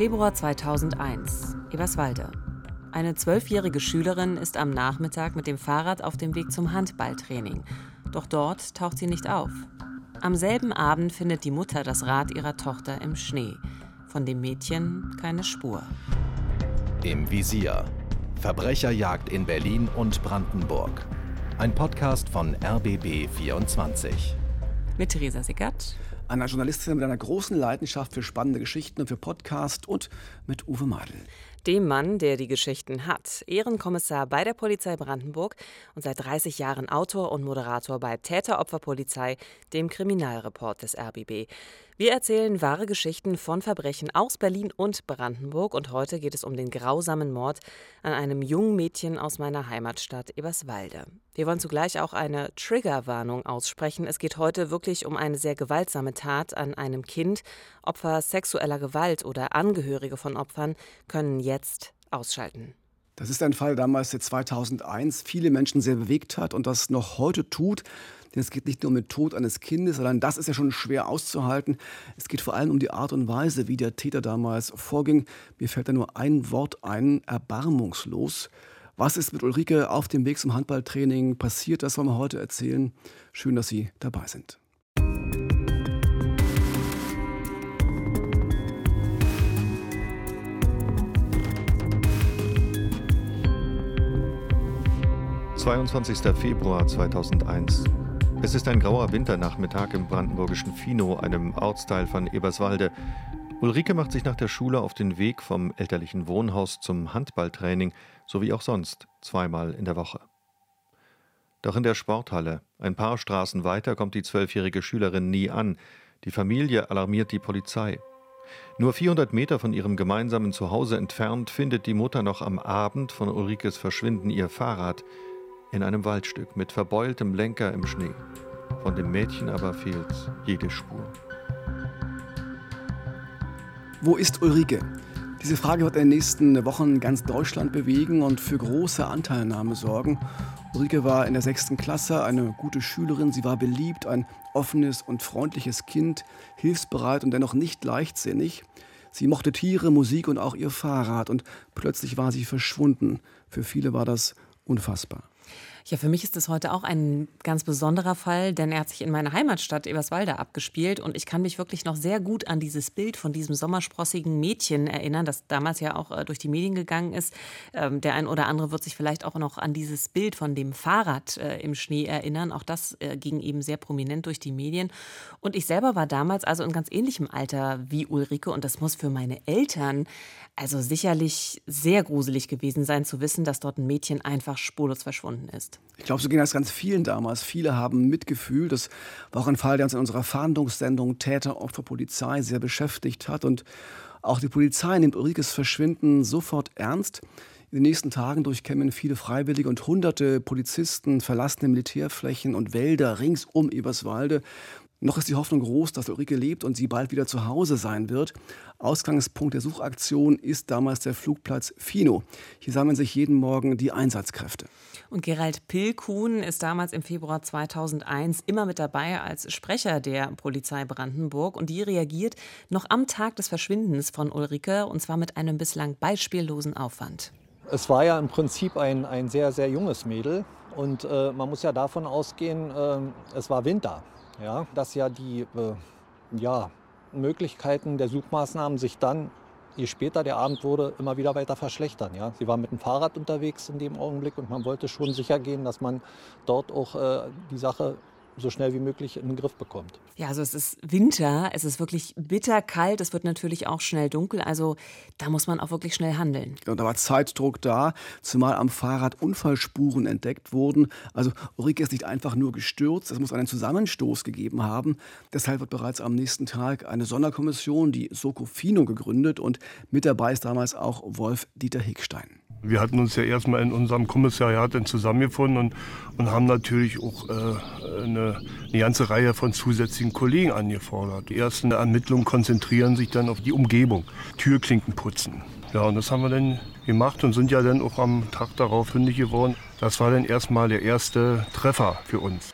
Februar 2001, Eberswalde. Eine zwölfjährige Schülerin ist am Nachmittag mit dem Fahrrad auf dem Weg zum Handballtraining. Doch dort taucht sie nicht auf. Am selben Abend findet die Mutter das Rad ihrer Tochter im Schnee. Von dem Mädchen keine Spur. Im Visier. Verbrecherjagd in Berlin und Brandenburg. Ein Podcast von RBB 24. Mit Theresa Sickert. Einer Journalistin mit einer großen Leidenschaft für spannende Geschichten und für Podcast und mit Uwe Madel dem Mann, der die Geschichten hat. Ehrenkommissar bei der Polizei Brandenburg und seit 30 Jahren Autor und Moderator bei Täteropferpolizei, dem Kriminalreport des RBB. Wir erzählen wahre Geschichten von Verbrechen aus Berlin und Brandenburg und heute geht es um den grausamen Mord an einem jungen Mädchen aus meiner Heimatstadt Eberswalde. Wir wollen zugleich auch eine Triggerwarnung aussprechen. Es geht heute wirklich um eine sehr gewaltsame Tat an einem Kind. Opfer sexueller Gewalt oder Angehörige von Opfern können jetzt ausschalten. Das ist ein Fall damals, der 2001 viele Menschen sehr bewegt hat und das noch heute tut. Denn es geht nicht nur um den Tod eines Kindes, sondern das ist ja schon schwer auszuhalten. Es geht vor allem um die Art und Weise, wie der Täter damals vorging. Mir fällt da nur ein Wort ein, erbarmungslos. Was ist mit Ulrike auf dem Weg zum Handballtraining passiert, das wollen wir heute erzählen. Schön, dass Sie dabei sind. »22. Februar 2001. Es ist ein grauer Winternachmittag im brandenburgischen Fino, einem Ortsteil von Eberswalde. Ulrike macht sich nach der Schule auf den Weg vom elterlichen Wohnhaus zum Handballtraining, so wie auch sonst, zweimal in der Woche. Doch in der Sporthalle, ein paar Straßen weiter, kommt die zwölfjährige Schülerin nie an. Die Familie alarmiert die Polizei. Nur 400 Meter von ihrem gemeinsamen Zuhause entfernt findet die Mutter noch am Abend von Ulrikes Verschwinden ihr Fahrrad in einem Waldstück mit verbeultem Lenker im Schnee. Von dem Mädchen aber fehlt jede Spur. Wo ist Ulrike? Diese Frage wird in den nächsten Wochen ganz Deutschland bewegen und für große Anteilnahme sorgen. Ulrike war in der sechsten Klasse eine gute Schülerin. Sie war beliebt, ein offenes und freundliches Kind, hilfsbereit und dennoch nicht leichtsinnig. Sie mochte Tiere, Musik und auch ihr Fahrrad und plötzlich war sie verschwunden. Für viele war das unfassbar. Ja, für mich ist das heute auch ein ganz besonderer Fall, denn er hat sich in meiner Heimatstadt Eberswalde abgespielt und ich kann mich wirklich noch sehr gut an dieses Bild von diesem sommersprossigen Mädchen erinnern, das damals ja auch äh, durch die Medien gegangen ist. Ähm, der ein oder andere wird sich vielleicht auch noch an dieses Bild von dem Fahrrad äh, im Schnee erinnern. Auch das äh, ging eben sehr prominent durch die Medien. Und ich selber war damals also in ganz ähnlichem Alter wie Ulrike und das muss für meine Eltern also sicherlich sehr gruselig gewesen sein zu wissen, dass dort ein Mädchen einfach spurlos verschwunden ist. Ich glaube, so ging das ganz vielen damals. Viele haben mitgefühlt. Das war auch ein Fall, der uns in unserer Fahndungssendung Täter, Opfer, Polizei sehr beschäftigt hat. Und auch die Polizei nimmt Ulrikes Verschwinden sofort ernst. In den nächsten Tagen durchkämmen viele Freiwillige und hunderte Polizisten verlassene Militärflächen und Wälder rings um Eberswalde. Noch ist die Hoffnung groß, dass Ulrike lebt und sie bald wieder zu Hause sein wird. Ausgangspunkt der Suchaktion ist damals der Flugplatz Fino. Hier sammeln sich jeden Morgen die Einsatzkräfte. Und Gerald Pilkuhn ist damals im Februar 2001 immer mit dabei als Sprecher der Polizei Brandenburg und die reagiert noch am Tag des Verschwindens von Ulrike und zwar mit einem bislang beispiellosen Aufwand. Es war ja im Prinzip ein, ein sehr, sehr junges Mädel und äh, man muss ja davon ausgehen, äh, es war Winter ja, dass ja die äh, ja, Möglichkeiten der Suchmaßnahmen sich dann, je später der Abend wurde, immer wieder weiter verschlechtern. Ja. Sie war mit dem Fahrrad unterwegs in dem Augenblick und man wollte schon sicher gehen, dass man dort auch äh, die Sache so schnell wie möglich in den Griff bekommt. Ja, also es ist Winter, es ist wirklich bitterkalt, es wird natürlich auch schnell dunkel, also da muss man auch wirklich schnell handeln. Und da war Zeitdruck da, zumal am Fahrrad Unfallspuren entdeckt wurden. Also Ulrike ist nicht einfach nur gestürzt, es muss einen Zusammenstoß gegeben haben. Deshalb wird bereits am nächsten Tag eine Sonderkommission, die Socofino, gegründet und mit dabei ist damals auch Wolf Dieter Hickstein. Wir hatten uns ja erstmal in unserem Kommissariat dann zusammengefunden und, und haben natürlich auch äh, eine, eine ganze Reihe von zusätzlichen Kollegen angefordert. Die ersten Ermittlungen konzentrieren sich dann auf die Umgebung, Türklinken putzen. Ja, und das haben wir dann gemacht und sind ja dann auch am Tag darauf fündig geworden. Das war dann erstmal der erste Treffer für uns.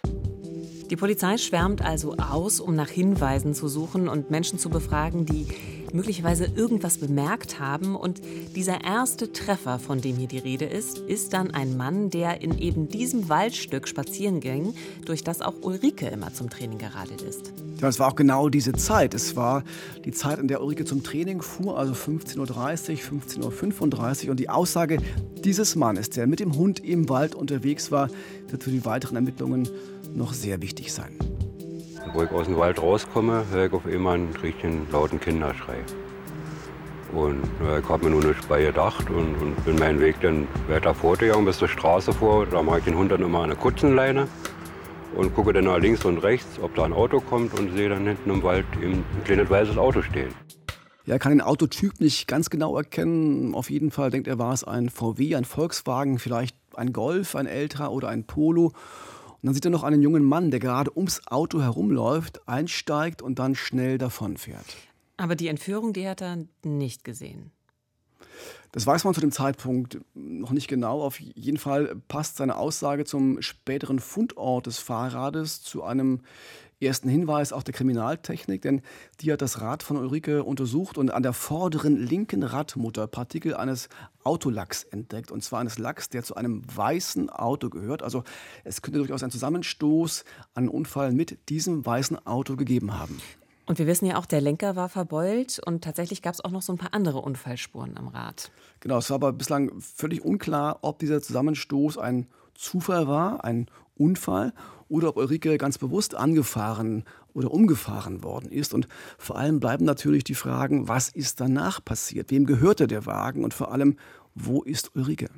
Die Polizei schwärmt also aus, um nach Hinweisen zu suchen und Menschen zu befragen, die möglicherweise irgendwas bemerkt haben. Und dieser erste Treffer, von dem hier die Rede ist, ist dann ein Mann, der in eben diesem Waldstück spazieren ging, durch das auch Ulrike immer zum Training geradelt ist. Ja, es war auch genau diese Zeit. Es war die Zeit, in der Ulrike zum Training fuhr, also 15.30 Uhr, 15.35 Uhr. Und die Aussage dieses Mannes, der mit dem Hund im Wald unterwegs war, wird für die weiteren Ermittlungen noch sehr wichtig sein. Wo ich aus dem Wald rauskomme, höre ich auf einmal einen richtigen lauten Kinderschrei. Und äh, ich habe mir nur nicht bei gedacht und, und bin meinen Weg dann weiter fortgegangen bis zur Straße vor. Da mache ich den Hund dann immer der Kutzenleine und gucke dann nach links und rechts, ob da ein Auto kommt und sehe dann hinten im Wald ein kleines weißes Auto stehen. Er kann den Autotyp nicht ganz genau erkennen. Auf jeden Fall denkt er, war es ein VW, ein Volkswagen, vielleicht ein Golf, ein älterer oder ein Polo. Und dann sieht er noch einen jungen Mann, der gerade ums Auto herumläuft, einsteigt und dann schnell davonfährt. Aber die Entführung, die hat er nicht gesehen. Das weiß man zu dem Zeitpunkt noch nicht genau. Auf jeden Fall passt seine Aussage zum späteren Fundort des Fahrrades zu einem ersten Hinweis auch der Kriminaltechnik, denn die hat das Rad von Ulrike untersucht und an der vorderen linken Radmutter Partikel eines Autolacks entdeckt. Und zwar eines Lacks, der zu einem weißen Auto gehört. Also es könnte durchaus einen Zusammenstoß, einen Unfall mit diesem weißen Auto gegeben haben. Und wir wissen ja auch, der Lenker war verbeult und tatsächlich gab es auch noch so ein paar andere Unfallspuren am Rad. Genau, es war aber bislang völlig unklar, ob dieser Zusammenstoß ein Zufall war, ein Unfall oder ob Ulrike ganz bewusst angefahren oder umgefahren worden ist. Und vor allem bleiben natürlich die Fragen, was ist danach passiert? Wem gehörte der Wagen? Und vor allem, wo ist Ulrike?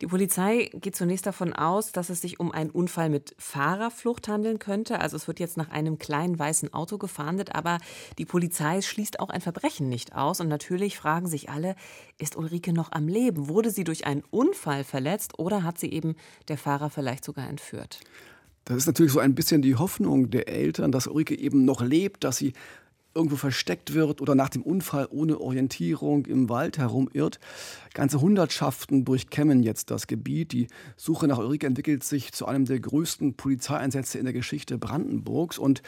Die Polizei geht zunächst davon aus, dass es sich um einen Unfall mit Fahrerflucht handeln könnte. Also es wird jetzt nach einem kleinen weißen Auto gefahndet, aber die Polizei schließt auch ein Verbrechen nicht aus. Und natürlich fragen sich alle, ist Ulrike noch am Leben? Wurde sie durch einen Unfall verletzt oder hat sie eben der Fahrer vielleicht sogar entführt? Das ist natürlich so ein bisschen die Hoffnung der Eltern, dass Ulrike eben noch lebt, dass sie irgendwo versteckt wird oder nach dem Unfall ohne Orientierung im Wald herumirrt. Ganze Hundertschaften durchkämmen jetzt das Gebiet. Die Suche nach Ulrike entwickelt sich zu einem der größten Polizeieinsätze in der Geschichte Brandenburgs. Und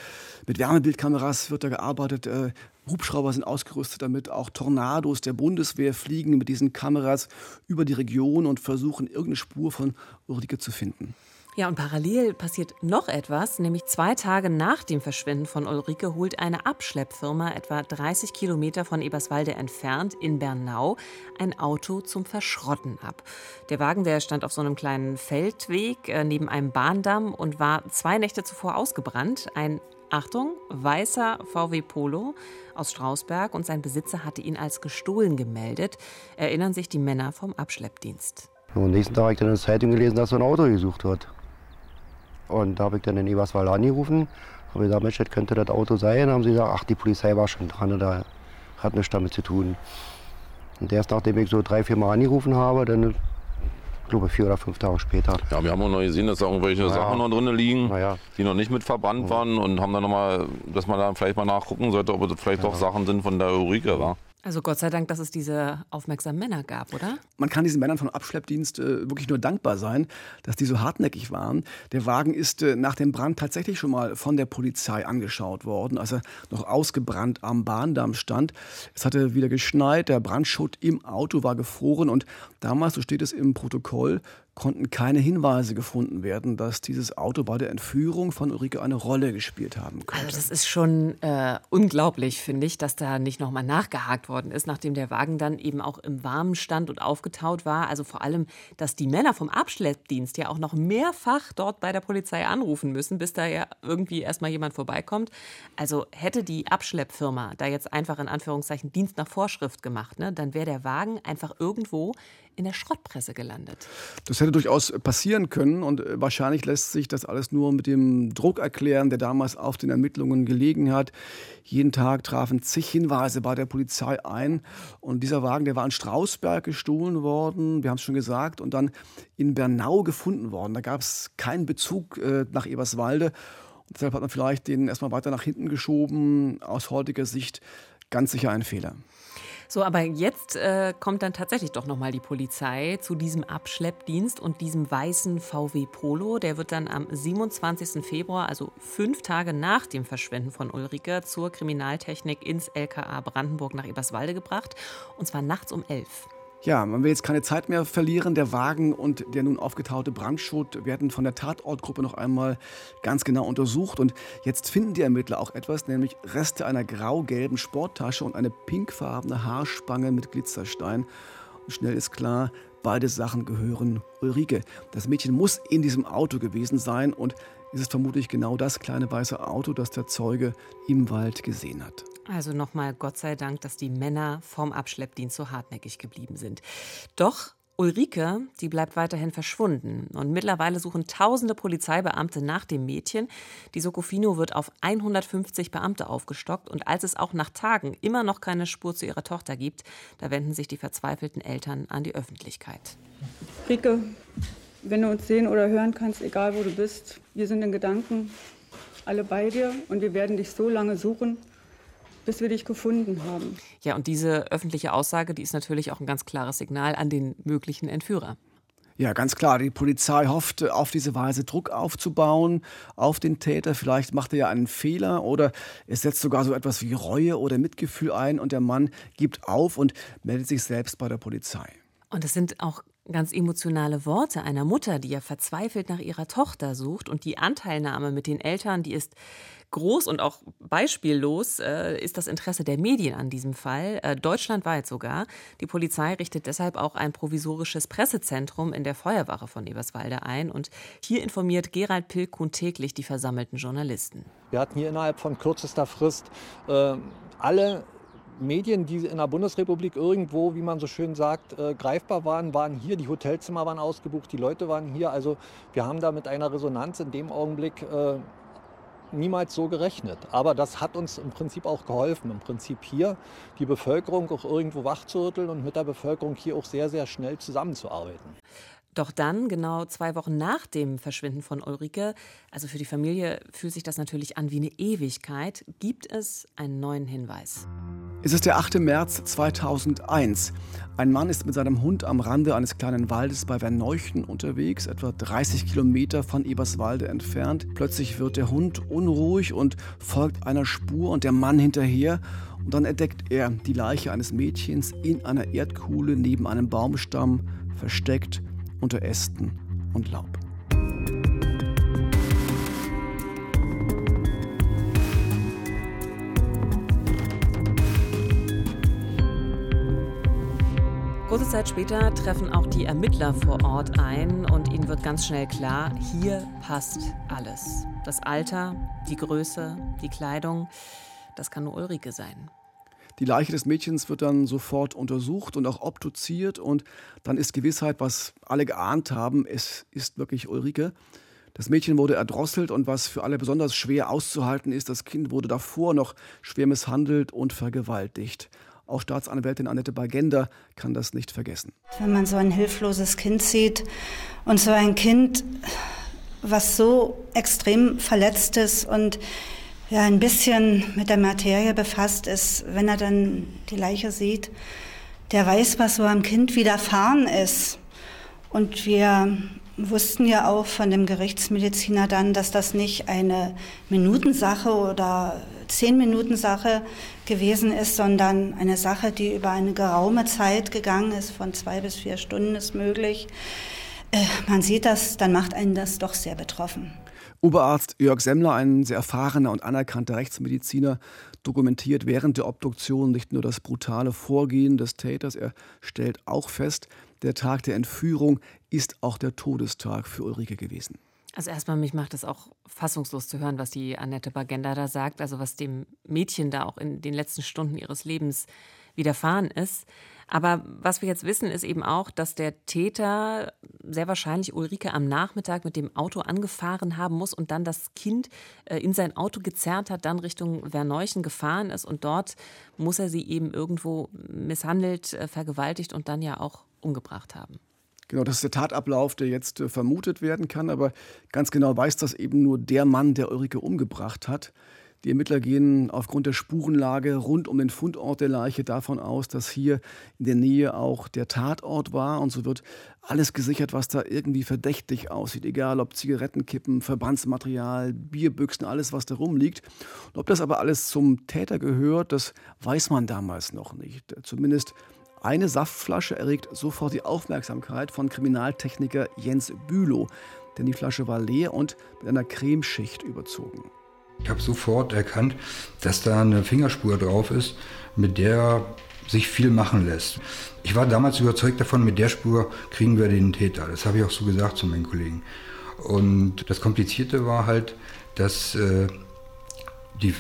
mit Wärmebildkameras wird da gearbeitet. Äh, Hubschrauber sind ausgerüstet damit. Auch Tornados der Bundeswehr fliegen mit diesen Kameras über die Region und versuchen, irgendeine Spur von Ulrike zu finden. Ja, und parallel passiert noch etwas, nämlich zwei Tage nach dem Verschwinden von Ulrike holt eine Abschleppfirma etwa 30 Kilometer von Eberswalde entfernt in Bernau ein Auto zum Verschrotten ab. Der Wagen, der stand auf so einem kleinen Feldweg äh, neben einem Bahndamm und war zwei Nächte zuvor ausgebrannt. Ein Achtung, weißer VW Polo aus Strausberg und sein Besitzer hatte ihn als gestohlen gemeldet, erinnern sich die Männer vom Abschleppdienst. am nächsten Tag habe ich dann in der Zeitung gelesen, dass so ein Auto gesucht wird. Und da habe ich dann in Eberswalde angerufen, habe gesagt, Mensch, das könnte das Auto sein. Dann haben sie gesagt, ach, die Polizei war schon dran, da hat nichts damit zu tun. Und erst nachdem ich so drei, vier Mal angerufen habe, dann ich glaube vier oder fünf Tage später. Ja, wir haben auch noch gesehen, dass da irgendwelche Ja. Sachen noch drin liegen, Naja. die noch nicht mit verbrannt waren und haben dann nochmal, dass man da vielleicht mal nachgucken sollte, ob es vielleicht doch Sachen sind von der Ulrike war. Also Gott sei Dank, dass es diese aufmerksamen Männer gab, oder? Man kann diesen Männern vom Abschleppdienst äh, wirklich nur dankbar sein, dass die so hartnäckig waren. Der Wagen ist äh, nach dem Brand tatsächlich schon mal von der Polizei angeschaut worden, als er noch ausgebrannt am Bahndamm stand. Es hatte wieder geschneit, der Brandschutt im Auto war gefroren und damals, so steht es im Protokoll, konnten keine Hinweise gefunden werden, dass dieses Auto bei der Entführung von Ulrike eine Rolle gespielt haben könnte. Also das ist schon äh, unglaublich, finde ich, dass da nicht nochmal nachgehakt worden ist, nachdem der Wagen dann eben auch im Warmen stand und aufgetaut war. Also vor allem, dass die Männer vom Abschleppdienst ja auch noch mehrfach dort bei der Polizei anrufen müssen, bis da ja irgendwie erstmal jemand vorbeikommt. Also hätte die Abschleppfirma da jetzt einfach in Anführungszeichen Dienst nach Vorschrift gemacht, ne, dann wäre der Wagen einfach irgendwo in der Schrottpresse gelandet. Das hätte durchaus passieren können und äh, wahrscheinlich lässt sich das alles nur mit dem Druck erklären, der damals auf den Ermittlungen gelegen hat. Jeden Tag trafen zig Hinweise bei der Polizei ein und dieser Wagen, der war in Strausberg gestohlen worden, wir haben es schon gesagt, und dann in Bernau gefunden worden. Da gab es keinen Bezug äh, nach Eberswalde und deshalb hat man vielleicht den erstmal weiter nach hinten geschoben. Aus heutiger Sicht ganz sicher ein Fehler. So, aber jetzt äh, kommt dann tatsächlich doch nochmal die Polizei zu diesem Abschleppdienst und diesem weißen VW Polo. Der wird dann am 27. Februar, also fünf Tage nach dem Verschwinden von Ulrike, zur Kriminaltechnik ins LKA Brandenburg nach Eberswalde gebracht. Und zwar nachts um elf. Ja, man will jetzt keine Zeit mehr verlieren. Der Wagen und der nun aufgetaute Brandschutt werden von der Tatortgruppe noch einmal ganz genau untersucht. Und jetzt finden die Ermittler auch etwas, nämlich Reste einer grau-gelben Sporttasche und eine pinkfarbene Haarspange mit Glitzerstein. Und schnell ist klar, beide Sachen gehören Ulrike. Das Mädchen muss in diesem Auto gewesen sein und es ist vermutlich genau das kleine weiße Auto, das der Zeuge im Wald gesehen hat. Also nochmal Gott sei Dank, dass die Männer vom Abschleppdienst so hartnäckig geblieben sind. Doch Ulrike, die bleibt weiterhin verschwunden. Und mittlerweile suchen tausende Polizeibeamte nach dem Mädchen. Die Sokofino wird auf 150 Beamte aufgestockt. Und als es auch nach Tagen immer noch keine Spur zu ihrer Tochter gibt, da wenden sich die verzweifelten Eltern an die Öffentlichkeit. Rike, wenn du uns sehen oder hören kannst, egal wo du bist, wir sind in Gedanken alle bei dir und wir werden dich so lange suchen, bis wir dich gefunden haben. Ja, und diese öffentliche Aussage, die ist natürlich auch ein ganz klares Signal an den möglichen Entführer. Ja, ganz klar. Die Polizei hofft, auf diese Weise Druck aufzubauen auf den Täter. Vielleicht macht er ja einen Fehler oder es setzt sogar so etwas wie Reue oder Mitgefühl ein und der Mann gibt auf und meldet sich selbst bei der Polizei. Und es sind auch ganz emotionale Worte einer Mutter, die ja verzweifelt nach ihrer Tochter sucht und die Anteilnahme mit den Eltern, die ist groß und auch beispiellos äh, ist das Interesse der Medien an diesem Fall, äh, deutschlandweit sogar. Die Polizei richtet deshalb auch ein provisorisches Pressezentrum in der Feuerwache von Eberswalde ein und hier informiert Gerald Pilkun täglich die versammelten Journalisten. Wir hatten hier innerhalb von kürzester Frist äh, alle Medien, die in der Bundesrepublik irgendwo, wie man so schön sagt, äh, greifbar waren, waren hier. Die Hotelzimmer waren ausgebucht, die Leute waren hier. Also wir haben da mit einer Resonanz in dem Augenblick äh, niemals so gerechnet. Aber das hat uns im Prinzip auch geholfen, im Prinzip hier die Bevölkerung auch irgendwo wachzurütteln und mit der Bevölkerung hier auch sehr, sehr schnell zusammenzuarbeiten. Doch dann, genau zwei Wochen nach dem Verschwinden von Ulrike, also für die Familie fühlt sich das natürlich an wie eine Ewigkeit, gibt es einen neuen Hinweis. Es ist der 8. März 2001. Ein Mann ist mit seinem Hund am Rande eines kleinen Waldes bei Verneuchen unterwegs, etwa 30 Kilometer von Eberswalde entfernt. Plötzlich wird der Hund unruhig und folgt einer Spur und der Mann hinterher. Und dann entdeckt er die Leiche eines Mädchens in einer Erdkuhle neben einem Baumstamm, versteckt unter Ästen und Laub. Kurze Zeit später treffen auch die Ermittler vor Ort ein und ihnen wird ganz schnell klar, hier passt alles. Das Alter, die Größe, die Kleidung, das kann nur Ulrike sein. Die Leiche des Mädchens wird dann sofort untersucht und auch obduziert und dann ist Gewissheit, was alle geahnt haben, es ist wirklich Ulrike. Das Mädchen wurde erdrosselt und was für alle besonders schwer auszuhalten ist, das Kind wurde davor noch schwer misshandelt und vergewaltigt. Auch Staatsanwältin Annette Bagenda kann das nicht vergessen. Wenn man so ein hilfloses Kind sieht und so ein Kind, was so extrem verletzt ist und ja, ein bisschen mit der Materie befasst ist, wenn er dann die Leiche sieht, der weiß, was so am Kind widerfahren ist. Und wir wussten ja auch von dem Gerichtsmediziner dann, dass das nicht eine Minutensache oder zehn Minuten Sache gewesen ist, sondern eine Sache, die über eine geraume Zeit gegangen ist, von zwei bis vier Stunden ist möglich. Äh, man sieht das, dann macht einen das doch sehr betroffen. Oberarzt Jörg Semmler, ein sehr erfahrener und anerkannter Rechtsmediziner, dokumentiert während der Obduktion nicht nur das brutale Vorgehen des Täters, er stellt auch fest, der Tag der Entführung ist auch der Todestag für Ulrike gewesen. Also erstmal, mich macht es auch fassungslos zu hören, was die Annette Bagenda da sagt, also was dem Mädchen da auch in den letzten Stunden ihres Lebens widerfahren ist. Aber was wir jetzt wissen, ist eben auch, dass der Täter sehr wahrscheinlich Ulrike am Nachmittag mit dem Auto angefahren haben muss und dann das Kind äh, in sein Auto gezerrt hat, dann Richtung Verneuchen gefahren ist und dort muss er sie eben irgendwo misshandelt, äh, vergewaltigt und dann ja auch umgebracht haben. Genau, das ist der Tatablauf, der jetzt äh, vermutet werden kann, aber ganz genau weiß das eben nur der Mann, der Ulrike umgebracht hat. Die Ermittler gehen aufgrund der Spurenlage rund um den Fundort der Leiche davon aus, dass hier in der Nähe auch der Tatort war. Und so wird alles gesichert, was da irgendwie verdächtig aussieht. Egal ob Zigarettenkippen, Verbandsmaterial, Bierbüchsen, alles, was da rumliegt. Und ob das aber alles zum Täter gehört, das weiß man damals noch nicht. Zumindest eine Saftflasche erregt sofort die Aufmerksamkeit von Kriminaltechniker Jens Bülow, denn die Flasche war leer und mit einer Cremeschicht überzogen. Ich habe sofort erkannt, dass da eine Fingerspur drauf ist, mit der sich viel machen lässt. Ich war damals überzeugt davon, mit der Spur kriegen wir den Täter. Das habe ich auch so gesagt zu meinen Kollegen. Und das Komplizierte war halt, dass äh, die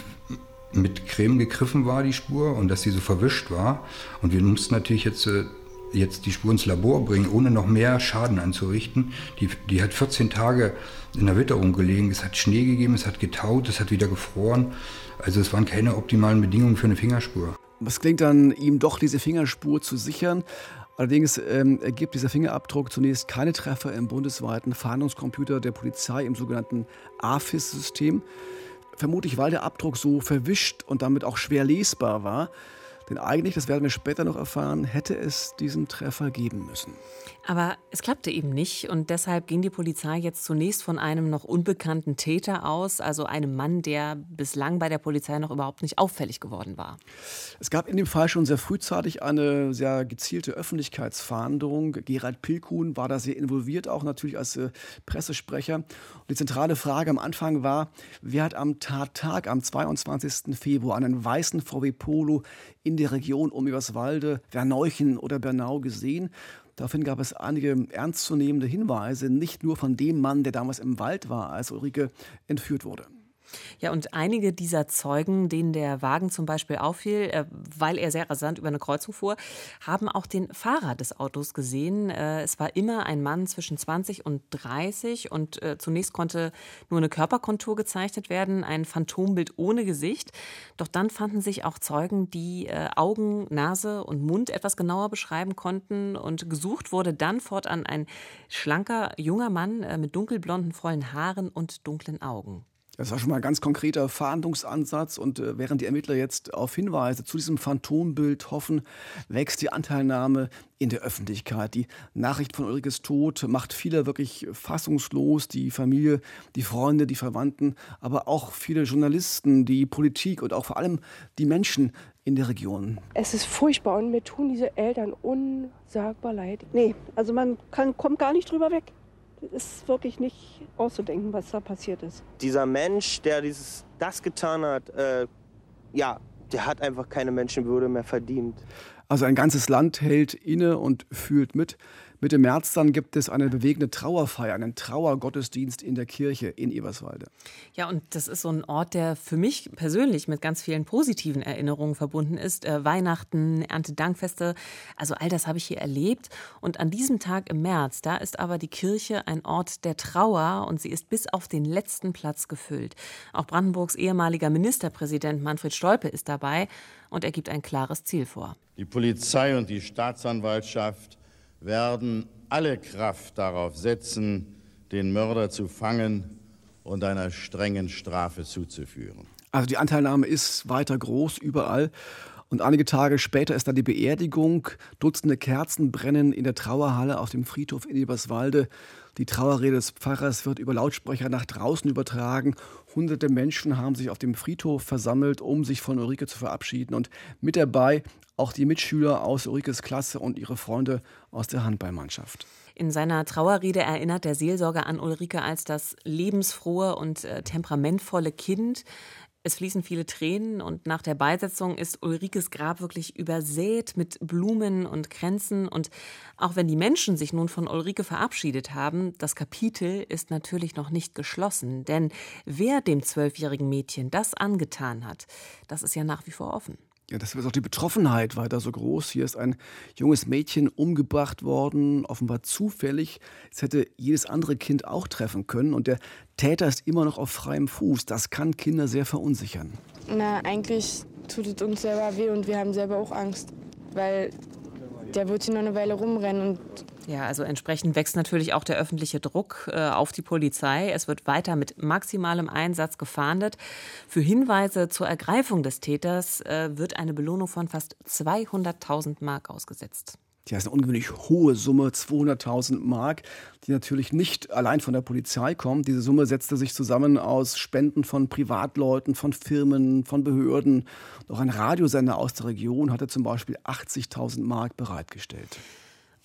mit Creme gegriffen war, die Spur, und dass sie so verwischt war. Und wir mussten natürlich jetzt, äh, jetzt die Spur ins Labor bringen, ohne noch mehr Schaden anzurichten. Die, die hat 14 Tage in der Witterung gelegen. Es hat Schnee gegeben, es hat getaut, es hat wieder gefroren. Also es waren keine optimalen Bedingungen für eine Fingerspur. Was klingt dann, ihm doch diese Fingerspur zu sichern? Allerdings ähm, ergibt dieser Fingerabdruck zunächst keine Treffer im bundesweiten Fahndungscomputer der Polizei im sogenannten AFIS-System. Vermutlich, weil der Abdruck so verwischt und damit auch schwer lesbar war. Denn eigentlich, das werden wir später noch erfahren, hätte es diesen Treffer geben müssen. Aber es klappte eben nicht und deshalb ging die Polizei jetzt zunächst von einem noch unbekannten Täter aus, also einem Mann, der bislang bei der Polizei noch überhaupt nicht auffällig geworden war. Es gab in dem Fall schon sehr frühzeitig eine sehr gezielte Öffentlichkeitsfahndung. Gerald Pilkuhn war da sehr involviert, auch natürlich als äh, Pressesprecher. Und die zentrale Frage am Anfang war, wer hat am Tattag am 22. Februar einen weißen VW Polo in der Region um Eberswalde, Verneuchen oder Bernau gesehen? Daraufhin gab es einige ernstzunehmende Hinweise, nicht nur von dem Mann, der damals im Wald war, als Ulrike entführt wurde. Ja, und einige dieser Zeugen, denen der Wagen zum Beispiel auffiel, äh, weil er sehr rasant über eine Kreuzung fuhr, haben auch den Fahrer des Autos gesehen. Äh, es war immer ein Mann zwischen 20 und 30 und äh, zunächst konnte nur eine Körperkontur gezeichnet werden, ein Phantombild ohne Gesicht. Doch dann fanden sich auch Zeugen, die Augen, Nase und Mund etwas genauer beschreiben konnten und gesucht wurde dann fortan ein schlanker junger Mann mit dunkelblonden, vollen Haaren und dunklen Augen. Das war schon mal ein ganz konkreter Fahndungsansatz. Und äh, während die Ermittler jetzt auf Hinweise zu diesem Phantombild hoffen, wächst die Anteilnahme in der Öffentlichkeit. Die Nachricht von Ulrikes Tod macht viele wirklich fassungslos. Die Familie, die Freunde, die Verwandten, aber auch viele Journalisten, die Politik und auch vor allem die Menschen in der Region. Es ist furchtbar und mir tun diese Eltern unsagbar leid. Nee, also man kann, kommt gar nicht drüber weg ist wirklich nicht auszudenken, was da passiert ist. Dieser Mensch, der dieses, das getan hat, äh, ja, der hat einfach keine Menschenwürde mehr verdient. Also ein ganzes Land hält inne und fühlt mit. Mitte März dann gibt es eine bewegende Trauerfeier, einen Trauergottesdienst in der Kirche in Eberswalde. Ja, und das ist so ein Ort, der für mich persönlich mit ganz vielen positiven Erinnerungen verbunden ist. Äh, Weihnachten, Erntedankfeste, also all das habe ich hier erlebt. Und an diesem Tag im März, da ist aber die Kirche ein Ort der Trauer und sie ist bis auf den letzten Platz gefüllt. Auch Brandenburgs ehemaliger Ministerpräsident Manfred Stolpe ist dabei und er gibt ein klares Ziel vor. Die Polizei und die Staatsanwaltschaft werden alle Kraft darauf setzen, den Mörder zu fangen und einer strengen Strafe zuzuführen. Also die Anteilnahme ist weiter groß überall. Und einige Tage später ist dann die Beerdigung. Dutzende Kerzen brennen in der Trauerhalle auf dem Friedhof in Eberswalde. Die Trauerrede des Pfarrers wird über Lautsprecher nach draußen übertragen. Hunderte Menschen haben sich auf dem Friedhof versammelt, um sich von Ulrike zu verabschieden. Und mit dabei auch die Mitschüler aus Ulrikes Klasse und ihre Freunde aus der Handballmannschaft. In seiner Trauerrede erinnert der Seelsorger an Ulrike als das lebensfrohe und äh, temperamentvolle Kind. Es fließen viele Tränen und nach der Beisetzung ist Ulrikes Grab wirklich übersät mit Blumen und Kränzen. Und auch wenn die Menschen sich nun von Ulrike verabschiedet haben, das Kapitel ist natürlich noch nicht geschlossen. Denn wer dem zwölfjährigen Mädchen das angetan hat, das ist ja nach wie vor offen. Ja, das ist auch die Betroffenheit weiter so groß. Hier ist ein junges Mädchen umgebracht worden, offenbar zufällig. Es hätte jedes andere Kind auch treffen können. Und der Täter ist immer noch auf freiem Fuß. Das kann Kinder sehr verunsichern. Na, eigentlich tut es uns selber weh und wir haben selber auch Angst. Weil der wird hier noch eine Weile rumrennen und Ja, also entsprechend wächst natürlich auch der öffentliche Druck äh, auf die Polizei. Es wird weiter mit maximalem Einsatz gefahndet. Für Hinweise zur Ergreifung des Täters äh, wird eine Belohnung von fast 200.000 Mark ausgesetzt. Ja, ist eine ungewöhnlich hohe Summe, 200.000 Mark, die natürlich nicht allein von der Polizei kommt. Diese Summe setzte sich zusammen aus Spenden von Privatleuten, von Firmen, von Behörden. Auch ein Radiosender aus der Region hatte zum Beispiel 80.000 Mark bereitgestellt.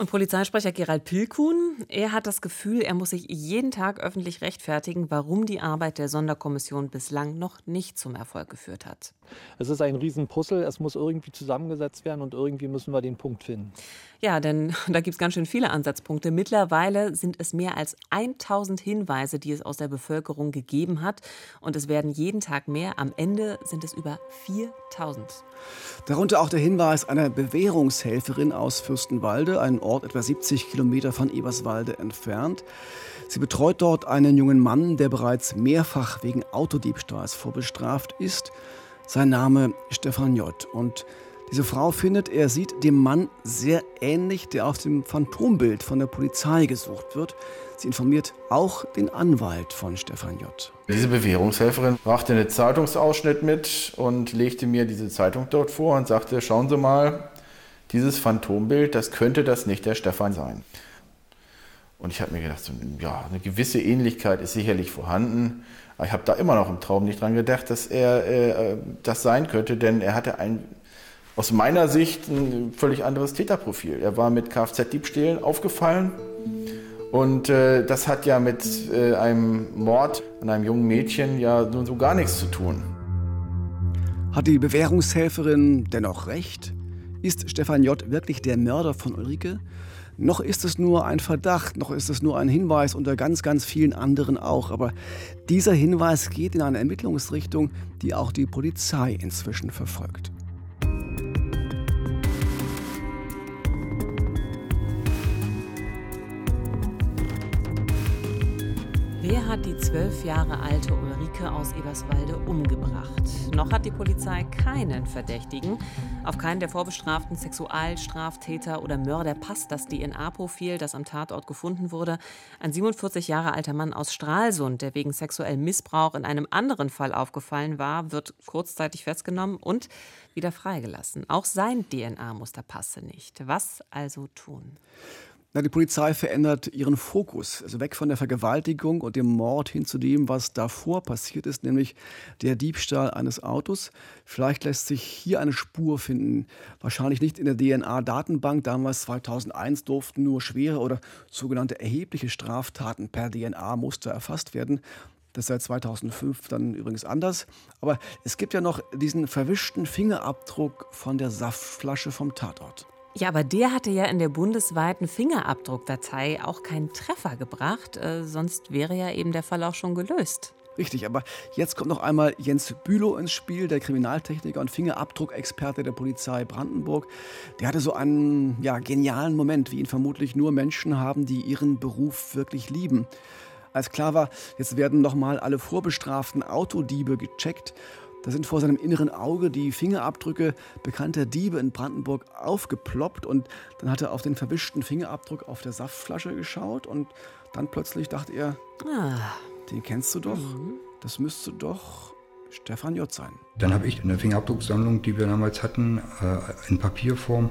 Und Polizeisprecher Gerald Pilkuhn, er hat das Gefühl, er muss sich jeden Tag öffentlich rechtfertigen, warum die Arbeit der Sonderkommission bislang noch nicht zum Erfolg geführt hat. Es ist ein Riesenpuzzle, es muss irgendwie zusammengesetzt werden und irgendwie müssen wir den Punkt finden. Ja, denn da gibt es ganz schön viele Ansatzpunkte. Mittlerweile sind es mehr als 1000 Hinweise, die es aus der Bevölkerung gegeben hat. Und es werden jeden Tag mehr. Am Ende sind es über 4000. Darunter auch der Hinweis einer Bewährungshelferin aus Fürstenwalde, ein Ort etwa 70 Kilometer von Eberswalde entfernt. Sie betreut dort einen jungen Mann, der bereits mehrfach wegen Autodiebstahls vorbestraft ist. Sein Name Stefan J. Und diese Frau findet, er sieht dem Mann sehr ähnlich, der auf dem Phantombild von der Polizei gesucht wird. Sie informiert auch den Anwalt von Stefan J. Diese Bewährungshelferin brachte einen Zeitungsausschnitt mit und legte mir diese Zeitung dort vor und sagte, schauen Sie mal, dieses Phantombild, das könnte das nicht der Stefan sein. Und ich habe mir gedacht, so, ja, eine gewisse Ähnlichkeit ist sicherlich vorhanden. Aber ich habe da immer noch im Traum nicht dran gedacht, dass er äh, das sein könnte, denn er hatte ein aus meiner Sicht ein völlig anderes Täterprofil. Er war mit Kfz-Diebstählen aufgefallen und äh, das hat ja mit äh, einem Mord an einem jungen Mädchen ja nun so gar nichts zu tun. Hat die Bewährungshelferin dennoch recht? Ist Stefan J. wirklich der Mörder von Ulrike? Noch ist es nur ein Verdacht, noch ist es nur ein Hinweis unter ganz, ganz vielen anderen auch. Aber dieser Hinweis geht in eine Ermittlungsrichtung, die auch die Polizei inzwischen verfolgt. Wer hat die zwölf Jahre alte Ulrike aus Eberswalde umgebracht? Noch hat die Polizei keinen Verdächtigen. Auf keinen der vorbestraften Sexualstraftäter oder Mörder passt das DNA-Profil, das am Tatort gefunden wurde. Ein 47 Jahre alter Mann aus Stralsund, der wegen sexuellem Missbrauch in einem anderen Fall aufgefallen war, wird kurzzeitig festgenommen und wieder freigelassen. Auch sein DNA-Muster passe nicht. Was also tun? Na, die Polizei verändert ihren Fokus, also weg von der Vergewaltigung und dem Mord hin zu dem, was davor passiert ist, nämlich der Diebstahl eines Autos. Vielleicht lässt sich hier eine Spur finden, wahrscheinlich nicht in der DNA-Datenbank. Damals 2001 durften nur schwere oder sogenannte erhebliche Straftaten per DNA-Muster erfasst werden. Das ist seit 2005 dann übrigens anders. Aber es gibt ja noch diesen verwischten Fingerabdruck von der Saftflasche vom Tatort. Ja, aber der hatte ja in der bundesweiten Fingerabdruckdatei auch keinen Treffer gebracht, äh, sonst wäre ja eben der Fall auch schon gelöst. Richtig, aber jetzt kommt noch einmal Jens Bülow ins Spiel, der Kriminaltechniker und Fingerabdruckexperte der Polizei Brandenburg. Der hatte so einen ja, genialen Moment, wie ihn vermutlich nur Menschen haben, die ihren Beruf wirklich lieben. Als klar war, jetzt werden nochmal alle vorbestraften Autodiebe gecheckt da sind vor seinem inneren Auge die Fingerabdrücke bekannter Diebe in Brandenburg aufgeploppt und dann hat er auf den verwischten Fingerabdruck auf der Saftflasche geschaut und dann plötzlich dachte er, ah. den kennst du doch, mhm. das müsste doch Stefan J. sein. Dann habe ich in der Fingerabdrucksammlung, die wir damals hatten, äh, in Papierform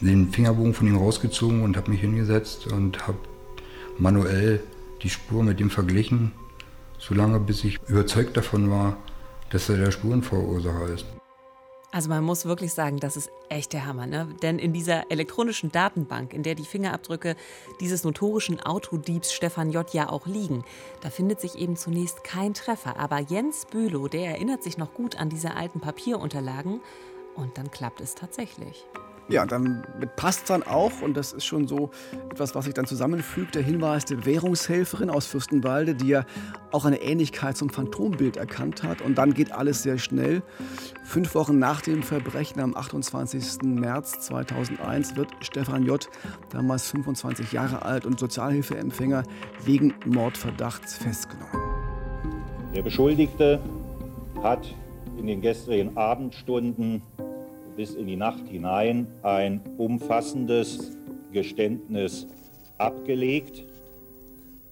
den Fingerbogen von ihm rausgezogen und habe mich hingesetzt und habe manuell die Spur mit ihm verglichen, solange bis ich überzeugt davon war, dass er der Spurenverursacher ist. Also man muss wirklich sagen, das ist echt der Hammer. Ne? Denn in dieser elektronischen Datenbank, in der die Fingerabdrücke dieses notorischen Autodiebs Stefan J. ja auch liegen, da findet sich eben zunächst kein Treffer. Aber Jens Bülow, der erinnert sich noch gut an diese alten Papierunterlagen und dann klappt es tatsächlich. Ja, dann passt dann auch, und das ist schon so etwas, was sich dann zusammenfügt, der Hinweis der Währungshelferin aus Fürstenwalde, die ja auch eine Ähnlichkeit zum Phantombild erkannt hat. Und dann geht alles sehr schnell. Fünf Wochen nach dem Verbrechen, am 28. März 2001, wird Stefan J., damals 25 Jahre alt und Sozialhilfeempfänger, wegen Mordverdachts festgenommen. Der Beschuldigte hat in den gestrigen Abendstunden bis in die Nacht hinein ein umfassendes Geständnis abgelegt.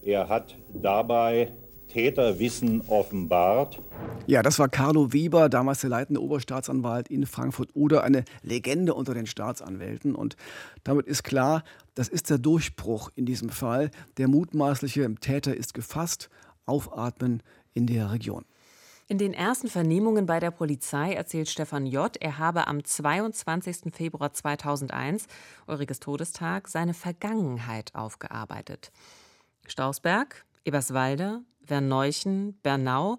Er hat dabei Täterwissen offenbart. Ja, das war Carlo Weber, damals der leitende Oberstaatsanwalt in Frankfurt oder eine Legende unter den Staatsanwälten. Und damit ist klar, das ist der Durchbruch in diesem Fall. Der mutmaßliche Täter ist gefasst. Aufatmen in der Region. In den ersten Vernehmungen bei der Polizei erzählt Stefan J., er habe am 22. Februar 2001, Ulrikes Todestag, seine Vergangenheit aufgearbeitet. Stausberg, Eberswalde, Verneuchen, Bernau,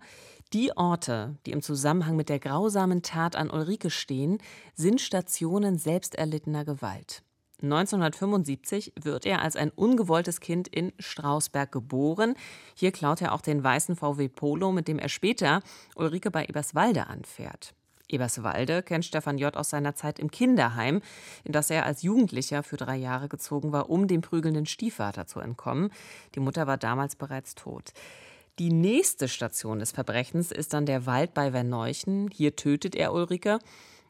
die Orte, die im Zusammenhang mit der grausamen Tat an Ulrike stehen, sind Stationen selbsterlittener Gewalt. 1975 wird er als ein ungewolltes Kind in Strausberg geboren. Hier klaut er auch den weißen VW Polo, mit dem er später Ulrike bei Eberswalde anfährt. Eberswalde kennt Stefan J. aus seiner Zeit im Kinderheim, in das er als Jugendlicher für drei Jahre gezogen war, um dem prügelnden Stiefvater zu entkommen. Die Mutter war damals bereits tot. Die nächste Station des Verbrechens ist dann der Wald bei Verneuchen. Hier tötet er Ulrike.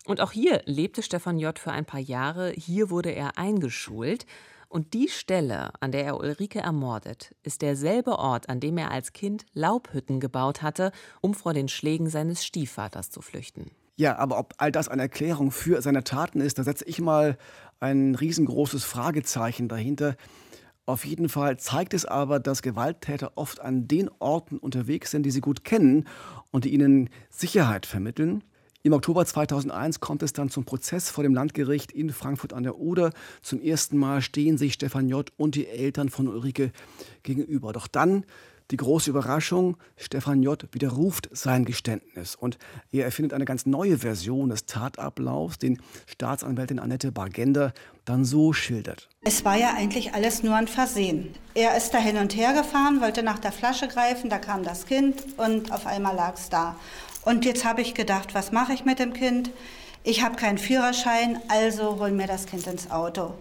Und auch hier lebte Stefan J. für ein paar Jahre. Hier wurde er eingeschult. Und die Stelle, an der er Ulrike ermordet, ist derselbe Ort, an dem er als Kind Laubhütten gebaut hatte, um vor den Schlägen seines Stiefvaters zu flüchten. Ja, aber ob all das eine Erklärung für seine Taten ist, da setze ich mal ein riesengroßes Fragezeichen dahinter. Auf jeden Fall zeigt es aber, dass Gewalttäter oft an den Orten unterwegs sind, die sie gut kennen und die ihnen Sicherheit vermitteln. Im Oktober 2001 kommt es dann zum Prozess vor dem Landgericht in Frankfurt an der Oder. Zum ersten Mal stehen sich Stefan J. und die Eltern von Ulrike gegenüber. Doch dann die große Überraschung, Stefan J. widerruft sein Geständnis und er erfindet eine ganz neue Version des Tatablaufs, den Staatsanwältin Annette Bargender dann so schildert. Es war ja eigentlich alles nur ein Versehen. Er ist da hin und her gefahren, wollte nach der Flasche greifen, da kam das Kind und auf einmal lag es da. Und jetzt habe ich gedacht, was mache ich mit dem Kind? Ich habe keinen Führerschein, also hol mir das Kind ins Auto.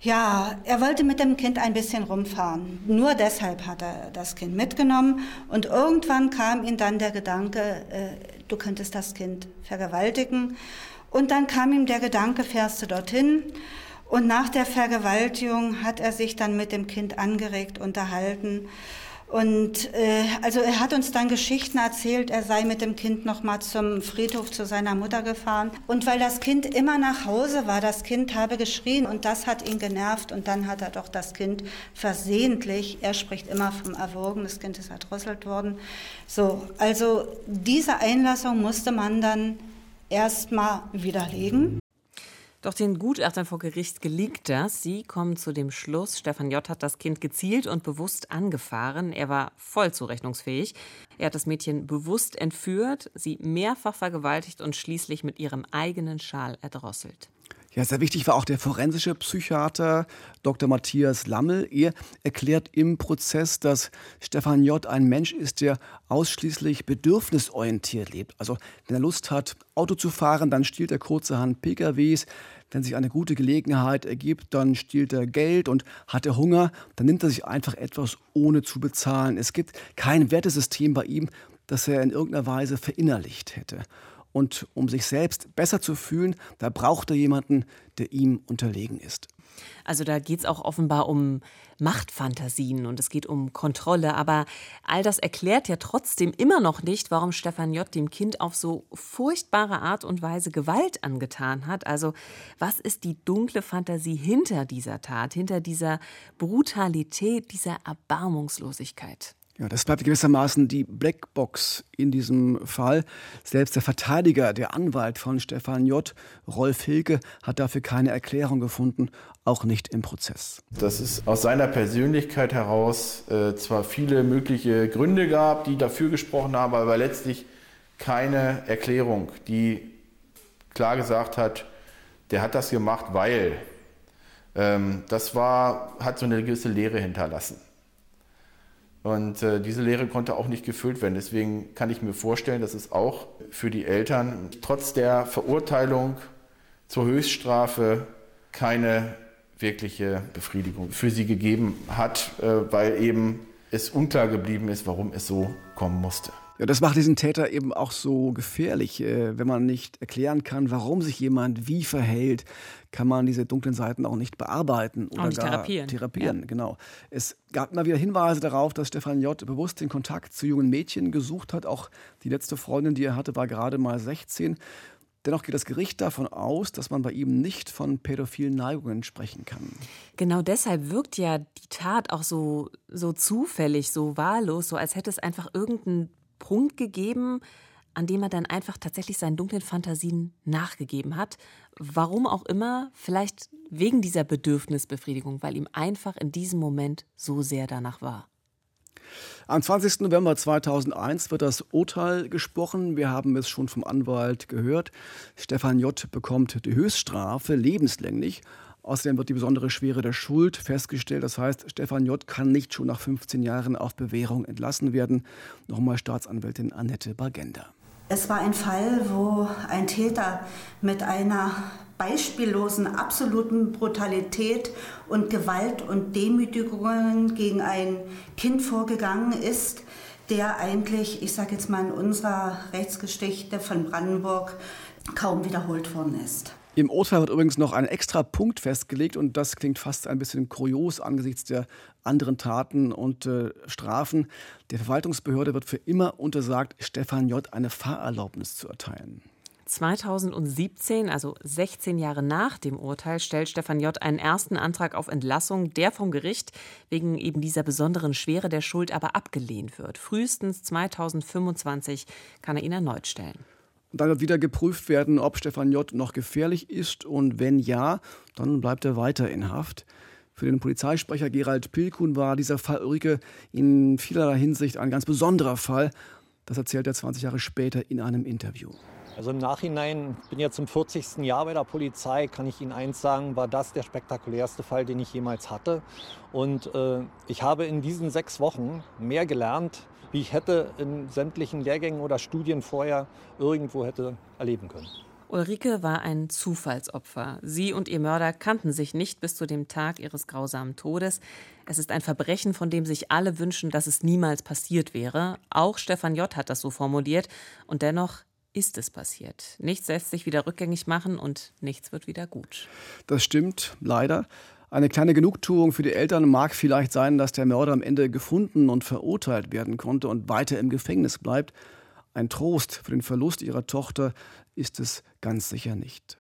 Ja, er wollte mit dem Kind ein bisschen rumfahren. Nur deshalb hat er das Kind mitgenommen. Und irgendwann kam ihm dann der Gedanke, äh, du könntest das Kind vergewaltigen. Und dann kam ihm der Gedanke, fährst du dorthin. Und nach der Vergewaltigung hat er sich dann mit dem Kind angeregt unterhalten. Und äh, also er hat uns dann Geschichten erzählt, er sei mit dem Kind noch mal zum Friedhof zu seiner Mutter gefahren. Und weil das Kind immer nach Hause war, das Kind habe geschrien und das hat ihn genervt. Und dann hat er doch das Kind versehentlich, er spricht immer vom Erwürgen, das Kind ist erdrosselt worden. So, also diese Einlassung musste man dann erst mal widerlegen. Doch den Gutachtern vor Gericht gelingt das. Sie kommen zu dem Schluss, Stefan J. hat das Kind gezielt und bewusst angefahren. Er war voll zurechnungsfähig. Er hat das Mädchen bewusst entführt, sie mehrfach vergewaltigt und schließlich mit ihrem eigenen Schal erdrosselt. Ja, sehr wichtig war auch der forensische Psychiater Dr. Matthias Lammel. Er erklärt im Prozess, dass Stefan J. ein Mensch ist, der ausschließlich bedürfnisorientiert lebt. Also wenn er Lust hat, Auto zu fahren, dann stiehlt er kurzerhand PKWs. Wenn sich eine gute Gelegenheit ergibt, dann stiehlt er Geld und hat er Hunger, dann nimmt er sich einfach etwas ohne zu bezahlen. Es gibt kein Wertesystem bei ihm, das er in irgendeiner Weise verinnerlicht hätte. Und um sich selbst besser zu fühlen, da braucht er jemanden, der ihm unterlegen ist. Also da geht es auch offenbar um Machtfantasien und es geht um Kontrolle. Aber all das erklärt ja trotzdem immer noch nicht, warum Stefan J. dem Kind auf so furchtbare Art und Weise Gewalt angetan hat. Also was ist die dunkle Fantasie hinter dieser Tat, hinter dieser Brutalität, dieser Erbarmungslosigkeit? Ja, das bleibt gewissermaßen die Blackbox in diesem Fall. Selbst der Verteidiger, der Anwalt von Stefan J., Rolf Hilke, hat dafür keine Erklärung gefunden, auch nicht im Prozess. Dass es aus seiner Persönlichkeit heraus äh, zwar viele mögliche Gründe gab, die dafür gesprochen haben, aber letztlich keine Erklärung, die klar gesagt hat, der hat das gemacht, weil. Ähm, das war, hat so eine gewisse Lehre hinterlassen. Und äh, diese Lehre konnte auch nicht gefüllt werden. Deswegen kann ich mir vorstellen, dass es auch für die Eltern trotz der Verurteilung zur Höchststrafe keine wirkliche Befriedigung für sie gegeben hat, äh, weil eben es unklar geblieben ist, warum es so kommen musste. Ja, das macht diesen Täter eben auch so gefährlich. Äh, wenn man nicht erklären kann, warum sich jemand wie verhält, kann man diese dunklen Seiten auch nicht bearbeiten oder nicht gar therapieren. therapieren. Ja. Genau. Es gab immer wieder Hinweise darauf, dass Stefan J. bewusst den Kontakt zu jungen Mädchen gesucht hat. Auch die letzte Freundin, die er hatte, war gerade mal 16. Dennoch geht das Gericht davon aus, dass man bei ihm nicht von pädophilen Neigungen sprechen kann. Genau deshalb wirkt ja die Tat auch so, so zufällig, so wahllos, so als hätte es einfach irgendeinen Punkt gegeben, an dem er dann einfach tatsächlich seinen dunklen Fantasien nachgegeben hat. Warum auch immer, vielleicht wegen dieser Bedürfnisbefriedigung, weil ihm einfach in diesem Moment so sehr danach war. Am 20. November 2001 wird das Urteil gesprochen. Wir haben es schon vom Anwalt gehört. Stefan J. bekommt die Höchststrafe lebenslänglich. Außerdem wird die besondere Schwere der Schuld festgestellt. Das heißt, Stefan J. kann nicht schon nach 15 Jahren auf Bewährung entlassen werden. Nochmal Staatsanwältin Annette Bagenda. Es war ein Fall, wo ein Täter mit einer beispiellosen, absoluten Brutalität und Gewalt und Demütigungen gegen ein Kind vorgegangen ist, der eigentlich, ich sage jetzt mal in unserer Rechtsgeschichte von Brandenburg, kaum wiederholt worden ist. Im Urteil wird übrigens noch ein extra Punkt festgelegt und das klingt fast ein bisschen kurios angesichts der anderen Taten und äh, Strafen. Der Verwaltungsbehörde wird für immer untersagt, Stefan J. eine Fahrerlaubnis zu erteilen. 2017, also 16 Jahre nach dem Urteil, stellt Stefan J. einen ersten Antrag auf Entlassung, der vom Gericht wegen eben dieser besonderen Schwere der Schuld aber abgelehnt wird. Frühestens 2025 kann er ihn erneut stellen. Dann wird wieder geprüft werden, ob Stefan J. noch gefährlich ist und wenn ja, dann bleibt er weiter in Haft. Für den Polizeisprecher Gerald Pilkun war dieser Fall Ulrike in vielerlei Hinsicht ein ganz besonderer Fall. Das erzählt er 20 Jahre später in einem Interview. Also im Nachhinein, ich bin jetzt zum 40. Jahr bei der Polizei, kann ich Ihnen eins sagen, war das der spektakulärste Fall, den ich jemals hatte. Und äh, ich habe in diesen sechs Wochen mehr gelernt, wie ich hätte in sämtlichen Lehrgängen oder Studien vorher irgendwo hätte erleben können. Ulrike war ein Zufallsopfer. Sie und ihr Mörder kannten sich nicht bis zu dem Tag ihres grausamen Todes. Es ist ein Verbrechen, von dem sich alle wünschen, dass es niemals passiert wäre. Auch Stefan J. hat das so formuliert. Und dennoch ist es passiert. Nichts lässt sich wieder rückgängig machen und nichts wird wieder gut. Das stimmt, leider. Eine kleine Genugtuung für die Eltern mag vielleicht sein, dass der Mörder am Ende gefunden und verurteilt werden konnte und weiter im Gefängnis bleibt. Ein Trost für den Verlust ihrer Tochter ist es ganz sicher nicht.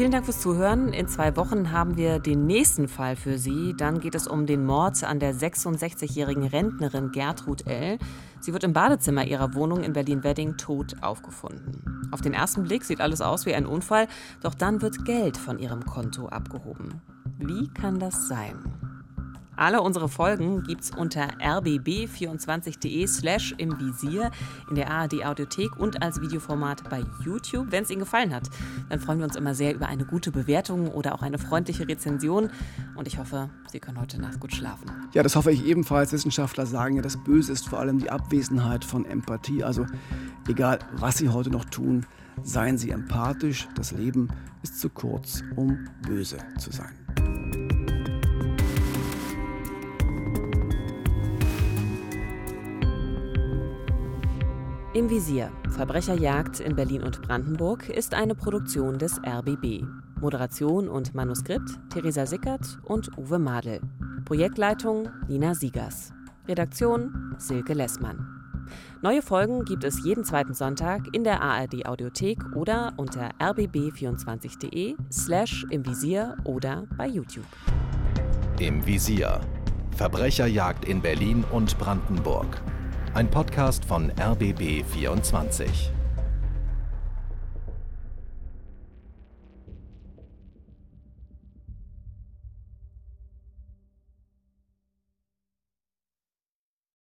Vielen Dank fürs Zuhören. In zwei Wochen haben wir den nächsten Fall für Sie. Dann geht es um den Mord an der 66-jährigen Rentnerin Gertrud L. Sie wird im Badezimmer ihrer Wohnung in Berlin-Wedding tot aufgefunden. Auf den ersten Blick sieht alles aus wie ein Unfall, doch dann wird Geld von ihrem Konto abgehoben. Wie kann das sein? Alle unsere Folgen gibt's unter rbb24.de slash im Visier in der ARD Audiothek und als Videoformat bei YouTube. Wenn es Ihnen gefallen hat, dann freuen wir uns immer sehr über eine gute Bewertung oder auch eine freundliche Rezension. Und ich hoffe, Sie können heute Nacht gut schlafen. Ja, das hoffe ich ebenfalls. Wissenschaftler sagen ja, das Böse ist vor allem die Abwesenheit von Empathie. Also egal, was Sie heute noch tun, seien Sie empathisch. Das Leben ist zu kurz, um böse zu sein. Im Visier Verbrecherjagd in Berlin und Brandenburg ist eine Produktion des RBB. Moderation und Manuskript Theresa Sickert und Uwe Madel. Projektleitung Nina Siegers. Redaktion Silke Lessmann. Neue Folgen gibt es jeden zweiten Sonntag in der ARD Audiothek oder unter rbb24.de slash im Visier oder bei YouTube. Im Visier. Verbrecherjagd in Berlin und Brandenburg. Ein Podcast von RBB 24.